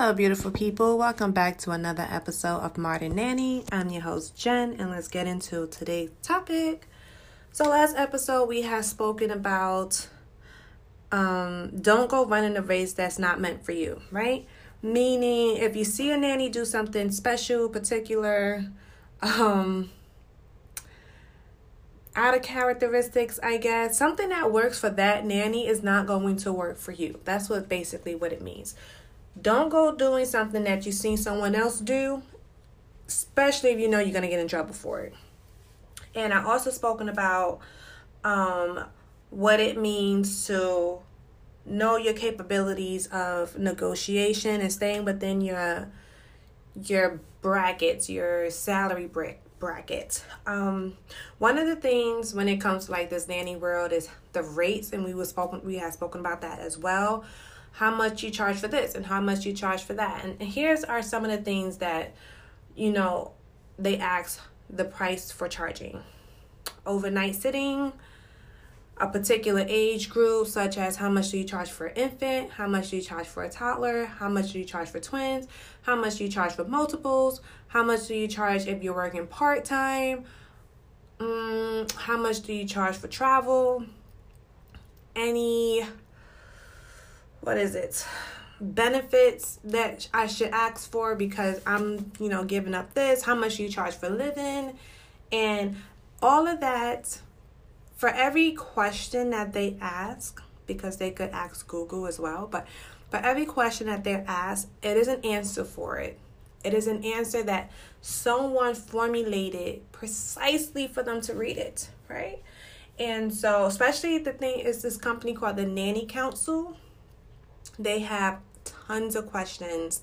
Hello, beautiful people. Welcome back to another episode of Modern Nanny. I'm your host, Jen, and let's get into today's topic. So, last episode, we have spoken about um, don't go running a race that's not meant for you, right? Meaning, if you see a nanny do something special, particular, um, out of characteristics, I guess, something that works for that nanny is not going to work for you. That's what basically what it means. Don't go doing something that you've seen someone else do, especially if you know you're going to get in trouble for it. And I also spoken about um, what it means to know your capabilities of negotiation and staying within your your brackets, your salary bracket. Um, one of the things when it comes to like this nanny world is the rates, and we was spoken we have spoken about that as well how much you charge for this and how much you charge for that. And here's are some of the things that, you know, they ask the price for charging. Overnight sitting, a particular age group, such as how much do you charge for an infant, how much do you charge for a toddler, how much do you charge for twins, how much do you charge for multiples, how much do you charge if you're working part time, um, how much do you charge for travel, any what is it? benefits that I should ask for because I'm, you know, giving up this, how much you charge for living, and all of that for every question that they ask, because they could ask Google as well, but for every question that they're asked, it is an answer for it. It is an answer that someone formulated precisely for them to read it, right? And so, especially the thing is this company called the Nanny Council they have tons of questions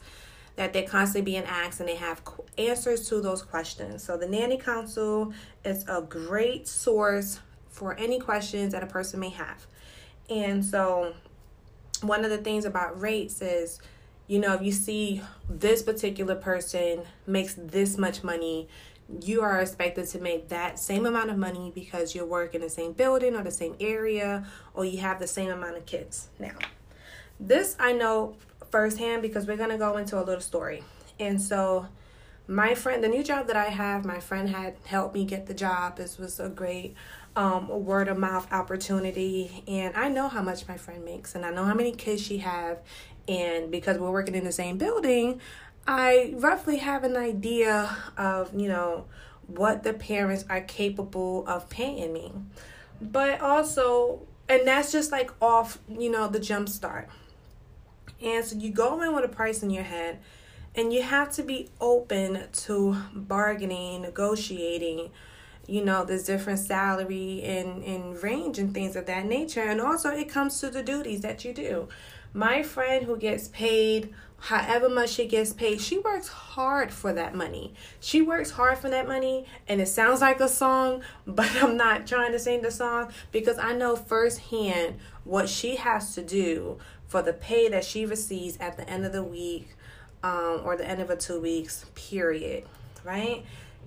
that they're constantly being asked and they have answers to those questions. So the Nanny Council is a great source for any questions that a person may have. And so one of the things about rates is you know if you see this particular person makes this much money you are expected to make that same amount of money because you work in the same building or the same area or you have the same amount of kids now this I know firsthand because we're going to go into a little story. And so, my friend, the new job that I have, my friend had helped me get the job. This was a great um, word of mouth opportunity. And I know how much my friend makes, and I know how many kids she have. And because we're working in the same building, I roughly have an idea of, you know, what the parents are capable of paying me. But also, and that's just like off, you know, the jump start. And so you go in with a price in your head, and you have to be open to bargaining, negotiating, you know, there's different salary and, and range and things of that nature. And also, it comes to the duties that you do. My friend who gets paid however much she gets paid, she works hard for that money. She works hard for that money, and it sounds like a song, but I'm not trying to sing the song because I know firsthand what she has to do for the pay that she receives at the end of the week um, or the end of a two weeks period right?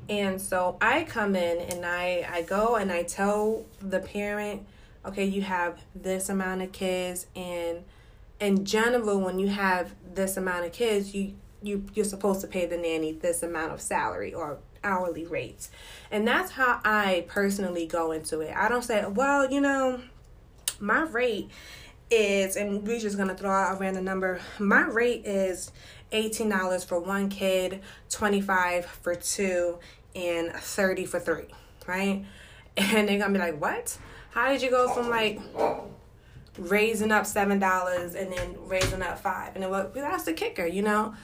And so i come in and i i go and i tell the parent okay you have this amount of kids and in general when you have this amount of kids you you you're supposed to pay the nanny this amount of salary or hourly rates. And that's how i personally go into it. I don't say well you know my rate is, and we're just gonna throw out a random number. My rate is eighteen dollars for one kid, twenty five for two, and thirty for three, right? And they're gonna be like, "What? How did you go from like raising up seven dollars and then raising up five? And then? Well, that's the kicker, you know.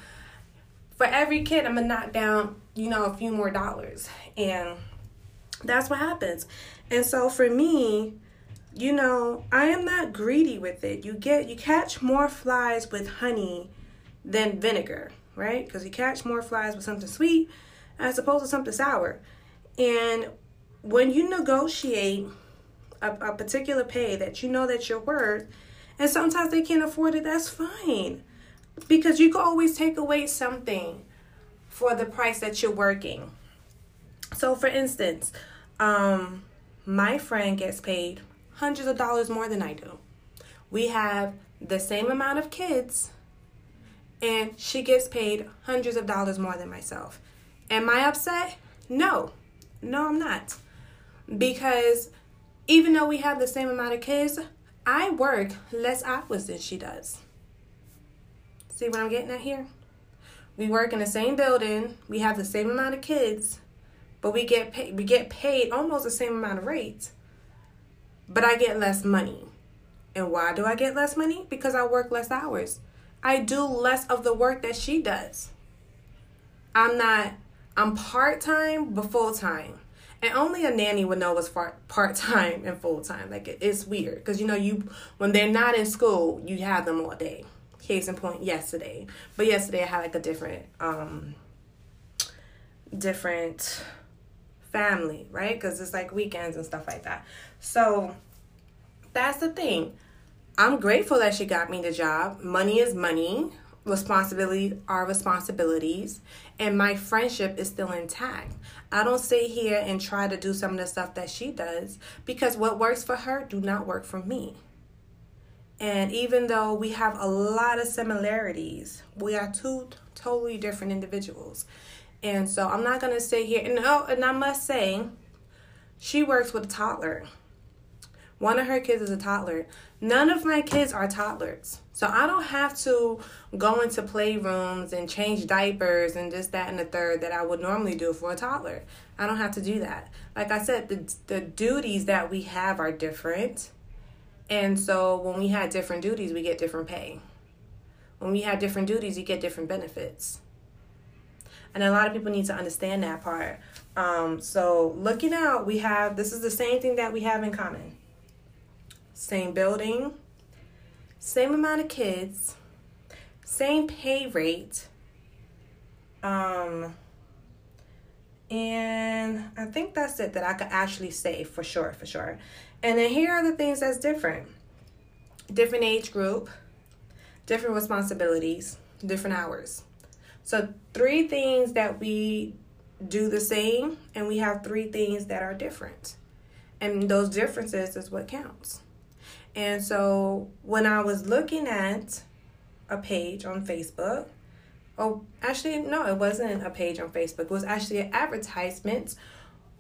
For every kid, I'm gonna knock down, you know, a few more dollars, and that's what happens. And so for me, you know, I am not greedy with it. You get you catch more flies with honey than vinegar, right? Because you catch more flies with something sweet as opposed to something sour. And when you negotiate a, a particular pay that you know that you're worth, and sometimes they can't afford it, that's fine. Because you can always take away something for the price that you're working. So for instance, um, my friend gets paid hundreds of dollars more than I do. We have the same amount of kids and she gets paid hundreds of dollars more than myself. Am I upset? No. No, I'm not. Because even though we have the same amount of kids, I work less hours than she does. See what I'm getting at here? We work in the same building, we have the same amount of kids, but we get paid we get paid almost the same amount of rates. But I get less money. And why do I get less money? Because I work less hours. I do less of the work that she does. I'm not I'm part-time but full-time. And only a nanny would know what's part time and full time. Like it's weird because you know you when they're not in school, you have them all day. Case in point, yesterday. But yesterday I had like a different um different family, right? Because it's like weekends and stuff like that. So that's the thing. I'm grateful that she got me the job. Money is money. Responsibilities are responsibilities. And my friendship is still intact. I don't sit here and try to do some of the stuff that she does because what works for her do not work for me. And even though we have a lot of similarities, we are two totally different individuals. And so I'm not gonna sit here and oh, and I must say, she works with a toddler. One of her kids is a toddler. None of my kids are toddlers. So I don't have to go into playrooms and change diapers and just that, and the third that I would normally do for a toddler. I don't have to do that. Like I said, the, the duties that we have are different. And so when we have different duties, we get different pay. When we have different duties, you get different benefits. And a lot of people need to understand that part. Um, so looking out, we have this is the same thing that we have in common same building, same amount of kids, same pay rate. Um, and I think that's it that I could actually say for sure, for sure. And then here are the things that's different different age group, different responsibilities, different hours. So, three things that we do the same, and we have three things that are different. And those differences is what counts. And so when I was looking at a page on Facebook, oh, actually, no, it wasn't a page on Facebook. It was actually an advertisement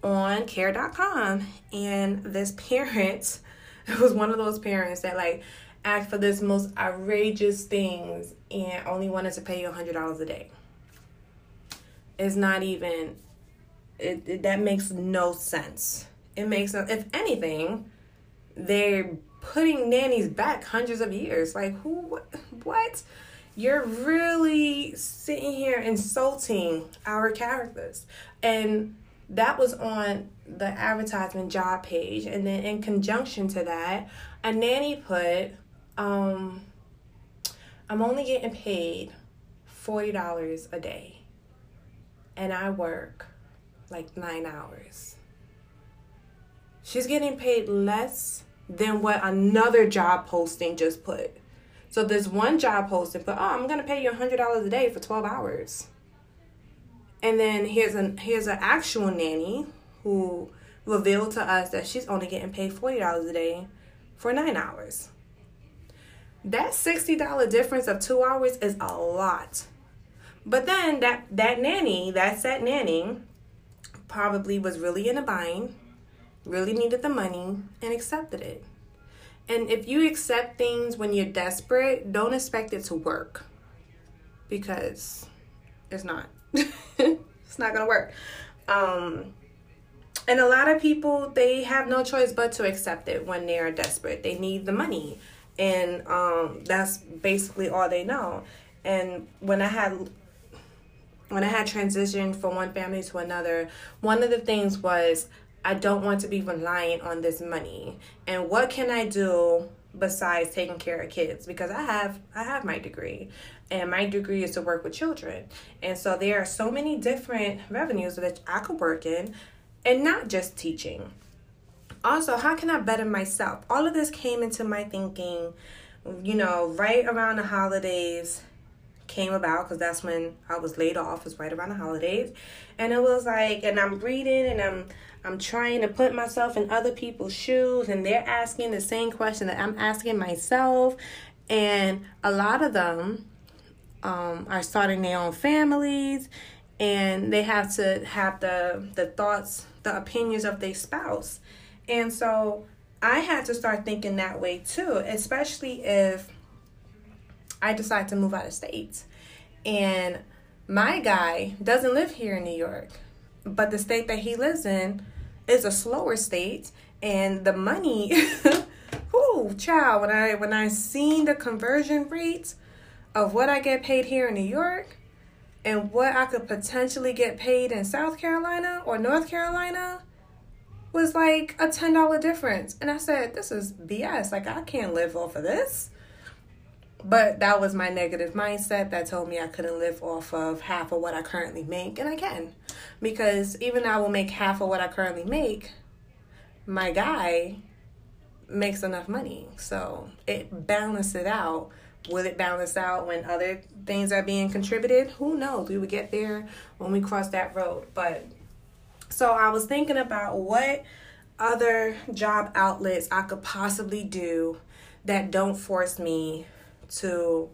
on care.com. And this parent, it was one of those parents that like asked for this most outrageous things and only wanted to pay you $100 a day. It's not even, it, it that makes no sense. It makes no, if anything, they're putting nannies back hundreds of years. Like, who, what? You're really sitting here insulting our characters. And that was on the advertisement job page. And then in conjunction to that, a nanny put, um, I'm only getting paid $40 a day. And I work like nine hours. She's getting paid less than what another job posting just put. So this one job posting put, oh, I'm gonna pay you hundred dollars a day for twelve hours. And then here's an here's an actual nanny who revealed to us that she's only getting paid forty dollars a day for nine hours. That sixty dollar difference of two hours is a lot. But then that that nanny, that set nanny, probably was really in a bind really needed the money, and accepted it. And if you accept things when you're desperate, don't expect it to work because it's not. it's not gonna work. Um, and a lot of people they have no choice but to accept it when they are desperate. They need the money, and um, that's basically all they know. And when I had when I had transitioned from one family to another, one of the things was I don't want to be reliant on this money. And what can I do besides taking care of kids? Because I have I have my degree and my degree is to work with children. And so there are so many different revenues that I could work in and not just teaching. Also, how can I better myself? All of this came into my thinking, you know, right around the holidays came about because that's when I was laid off, was right around the holidays. And it was like, and I'm reading and I'm I'm trying to put myself in other people's shoes and they're asking the same question that I'm asking myself. And a lot of them um, are starting their own families and they have to have the the thoughts the opinions of their spouse and so i had to start thinking that way too especially if i decide to move out of state. And my guy doesn't live here in new york but the state that he lives in is a slower state and the money whoo child when i when i seen the conversion rates of what i get paid here in new york and what I could potentially get paid in South Carolina or North Carolina was like a $10 difference. And I said, this is BS. Like, I can't live off of this. But that was my negative mindset that told me I couldn't live off of half of what I currently make. And I can. Because even though I will make half of what I currently make, my guy makes enough money. So it balances it out Will it balance out when other things are being contributed? Who knows? We would get there when we cross that road. But so I was thinking about what other job outlets I could possibly do that don't force me to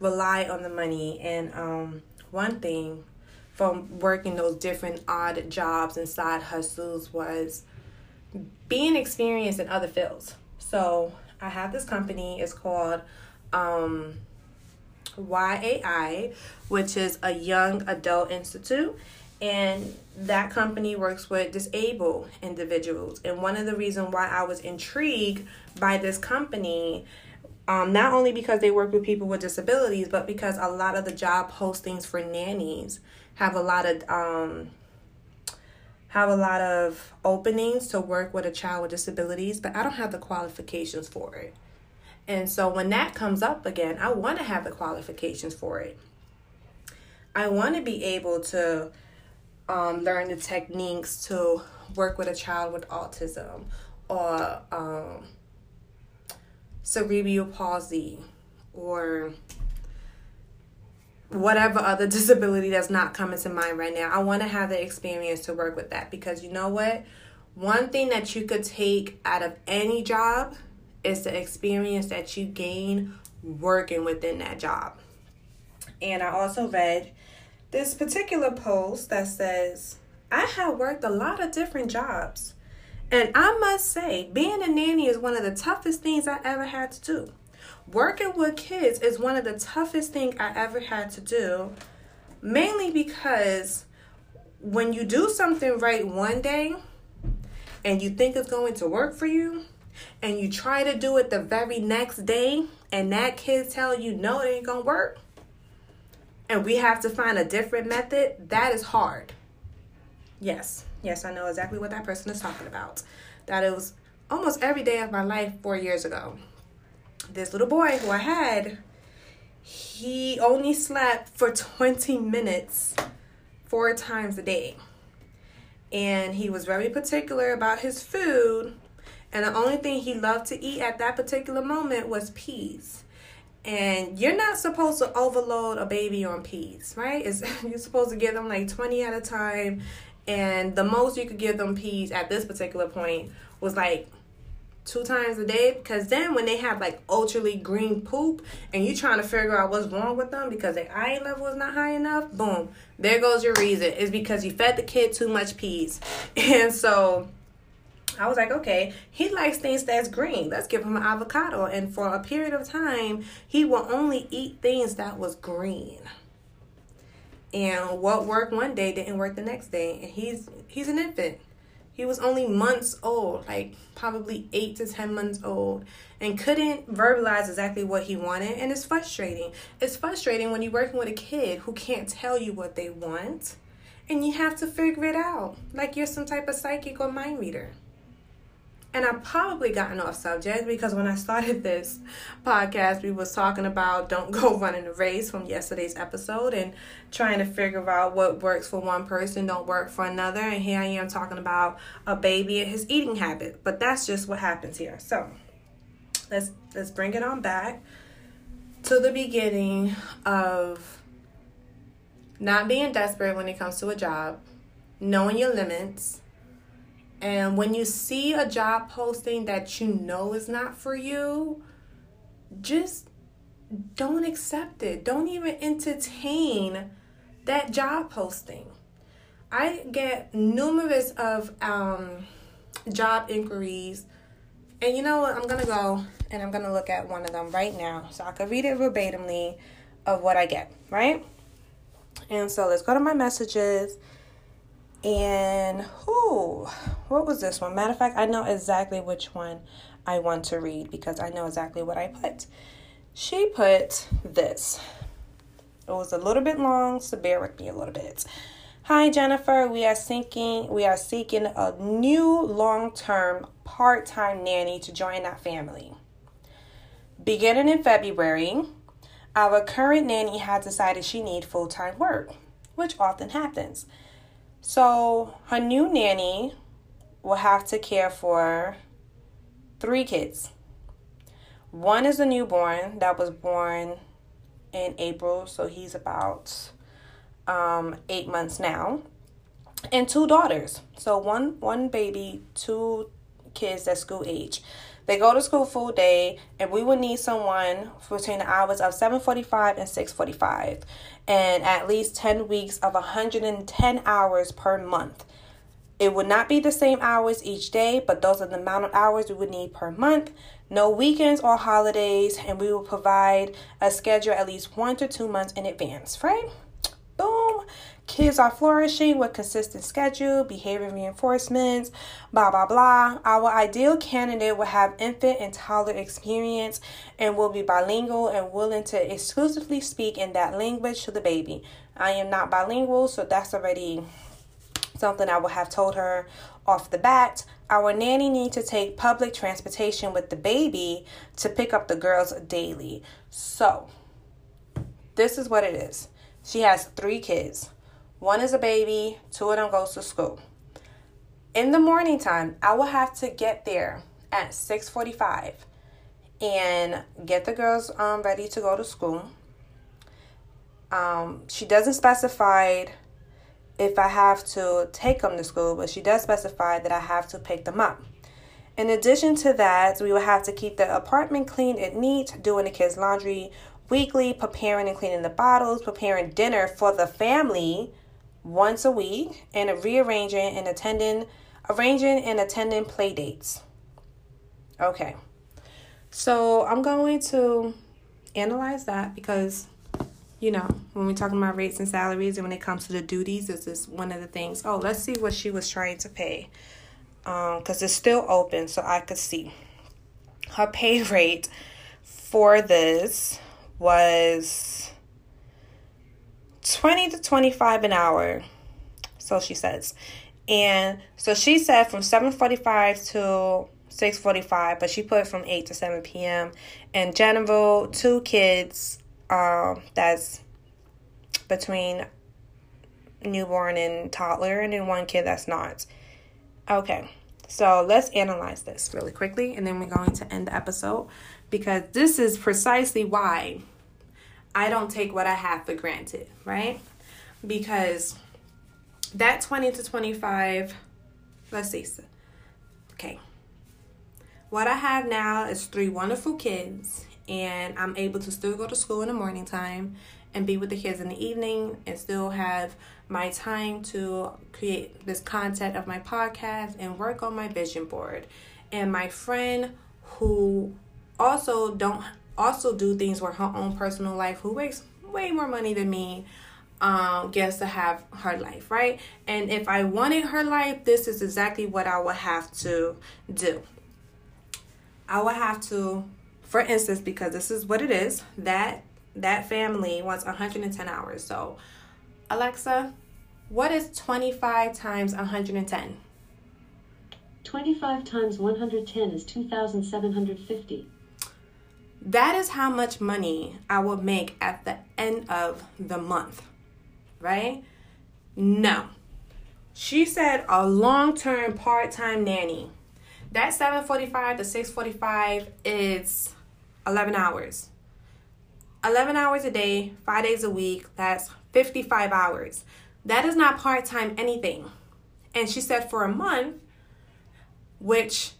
rely on the money. And um, one thing from working those different odd jobs and side hustles was being experienced in other fields. So I have this company, it's called um, YAI, which is a Young Adult Institute. And that company works with disabled individuals. And one of the reasons why I was intrigued by this company, um, not only because they work with people with disabilities, but because a lot of the job postings for nannies have a lot of um, have a lot of openings to work with a child with disabilities, but I don't have the qualifications for it. And so when that comes up again, I want to have the qualifications for it. I want to be able to um, learn the techniques to work with a child with autism or um, cerebral palsy or whatever other disability that's not coming to mind right now. I want to have the experience to work with that because you know what? One thing that you could take out of any job is the experience that you gain working within that job. And I also read this particular post that says, I have worked a lot of different jobs. And I must say, being a nanny is one of the toughest things I ever had to do. Working with kids is one of the toughest things I ever had to do, mainly because when you do something right one day and you think it's going to work for you, and you try to do it the very next day and that kid tell you no it ain't gonna work and we have to find a different method that is hard. Yes. Yes i know exactly what that person is talking about. That it was almost every day of my life four years ago. This little boy who i had he only slept for 20 minutes four times a day. And he was very particular about his food and the only thing he loved to eat at that particular moment was peas. And you're not supposed to overload a baby on peas, right? It's, you're supposed to give them like 20 at a time. And the most you could give them peas at this particular point was like two times a day because then when they have like ultra green poop and you're trying to figure out what's wrong with them because their iron level is not high enough boom there goes your reason it's because you fed the kid too much peas and so I was like, okay, he likes things that's green. Let's give him an avocado. And for a period of time, he will only eat things that was green. And what worked one day didn't work the next day. And he's he's an infant. He was only months old, like probably eight to ten months old, and couldn't verbalize exactly what he wanted. And it's frustrating. It's frustrating when you're working with a kid who can't tell you what they want, and you have to figure it out, like you're some type of psychic or mind reader and I've probably gotten off subject because when I started this podcast, we was talking about don't go running a race from yesterday's episode and trying to figure out what works for one person don't work for another. And here I am talking about a baby and his eating habit, but that's just what happens here. So let's let's bring it on back to the beginning of not being desperate when it comes to a job, knowing your limits and when you see a job posting that you know is not for you, just don't accept it. Don't even entertain that job posting. I get numerous of um, job inquiries, and you know what? I'm gonna go and I'm gonna look at one of them right now so I can read it verbatimly of what I get, right? And so let's go to my messages. And who? What was this one? Matter of fact, I know exactly which one I want to read because I know exactly what I put. She put this. It was a little bit long, so bear with me a little bit. Hi Jennifer, we are seeking we are seeking a new long-term part-time nanny to join our family. Beginning in February, our current nanny has decided she needs full-time work, which often happens. So, her new nanny will have to care for three kids. One is a newborn that was born in April, so he's about um, eight months now, and two daughters. So one one baby, two kids at school age. They go to school full day, and we would need someone between the hours of 7:45 and 6:45, and at least 10 weeks of 110 hours per month. It would not be the same hours each day, but those are the amount of hours we would need per month. No weekends or holidays, and we will provide a schedule at least one to two months in advance, right? Kids are flourishing with consistent schedule, behavior reinforcements, blah, blah, blah. Our ideal candidate will have infant and toddler experience and will be bilingual and willing to exclusively speak in that language to the baby. I am not bilingual, so that's already something I would have told her off the bat. Our nanny needs to take public transportation with the baby to pick up the girls daily. So, this is what it is. She has three kids. One is a baby, two of them goes to school. In the morning time, I will have to get there at 6:45 and get the girls um, ready to go to school. Um, she doesn't specify if I have to take them to school, but she does specify that I have to pick them up. In addition to that, we will have to keep the apartment clean and neat, doing the kids' laundry weekly, preparing and cleaning the bottles, preparing dinner for the family once a week, and rearranging and attending, arranging and attending play dates. Okay, so I'm going to analyze that because you know, when we're talking about rates and salaries and when it comes to the duties, this is one of the things. Oh, let's see what she was trying to pay. Um, because it's still open, so I could see. Her pay rate for this was 20 to 25 an hour. So she says. And so she said from 745 to 645, but she put from 8 to 7 p.m. In general, two kids um, that's between newborn and toddler, and then one kid that's not. Okay, so let's analyze this really quickly, and then we're going to end the episode because this is precisely why I don't take what I have for granted, right? Because that 20 to 25, let's see, okay. What I have now is three wonderful kids and I'm able to still go to school in the morning time and be with the kids in the evening and still have my time to create this content of my podcast and work on my vision board. And my friend who also don't also do things where her own personal life who makes way more money than me um gets to have her life, right? And if I wanted her life, this is exactly what I would have to do. I would have to for instance, because this is what it is, that that family wants 110 hours. So, Alexa, what is 25 times 110? 25 times 110 is 2,750. That is how much money I will make at the end of the month, right? No. She said a long term part time nanny. That 745 to 645 is 11 hours. 11 hours a day, five days a week, that's 55 hours. That is not part time anything. And she said for a month, which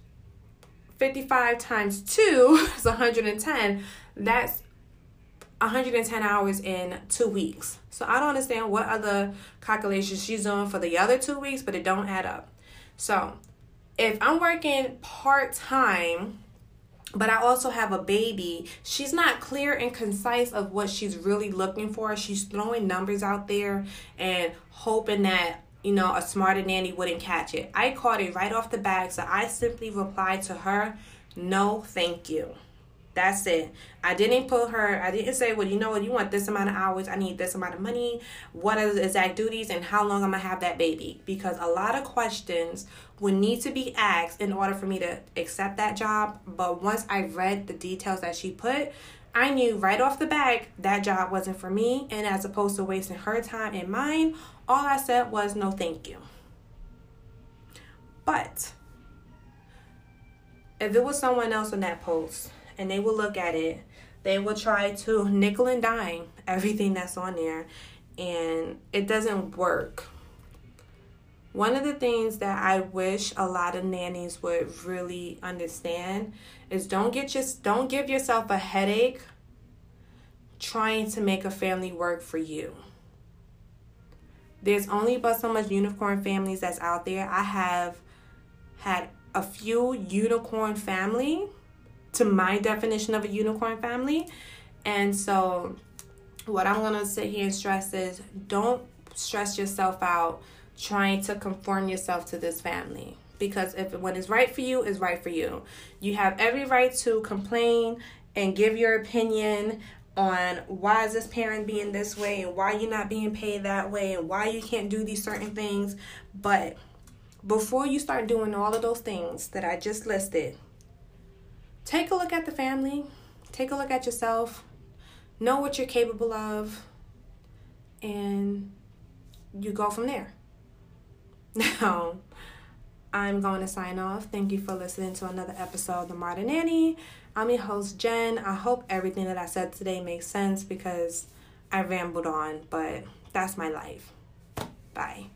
55 times 2 is 110, that's 110 hours in two weeks. So I don't understand what other calculations she's doing for the other two weeks, but it don't add up. So if I'm working part time, but I also have a baby, she's not clear and concise of what she's really looking for. She's throwing numbers out there and hoping that you know, a smarter nanny wouldn't catch it. I caught it right off the bat, so I simply replied to her, no, thank you. That's it. I didn't put her, I didn't say, well, you know what, you want this amount of hours, I need this amount of money, what are the exact duties, and how long I'm gonna have that baby. Because a lot of questions would need to be asked in order for me to accept that job. But once I read the details that she put, I knew right off the bat that job wasn't for me. And as opposed to wasting her time and mine, all I said was no thank you. But if it was someone else on that post and they will look at it, they will try to nickel and dime everything that's on there and it doesn't work. One of the things that I wish a lot of nannies would really understand is don't get just don't give yourself a headache trying to make a family work for you. There's only but so much unicorn families that's out there. I have had a few unicorn family to my definition of a unicorn family. And so what I'm going to sit here and stress is don't stress yourself out trying to conform yourself to this family because if what is right for you is right for you. You have every right to complain and give your opinion on why is this parent being this way and why you're not being paid that way and why you can't do these certain things. But before you start doing all of those things that I just listed, take a look at the family, take a look at yourself, know what you're capable of, and you go from there. Now, I'm going to sign off. Thank you for listening to another episode of The Modern Nanny. I'm your host, Jen. I hope everything that I said today makes sense because I rambled on, but that's my life. Bye.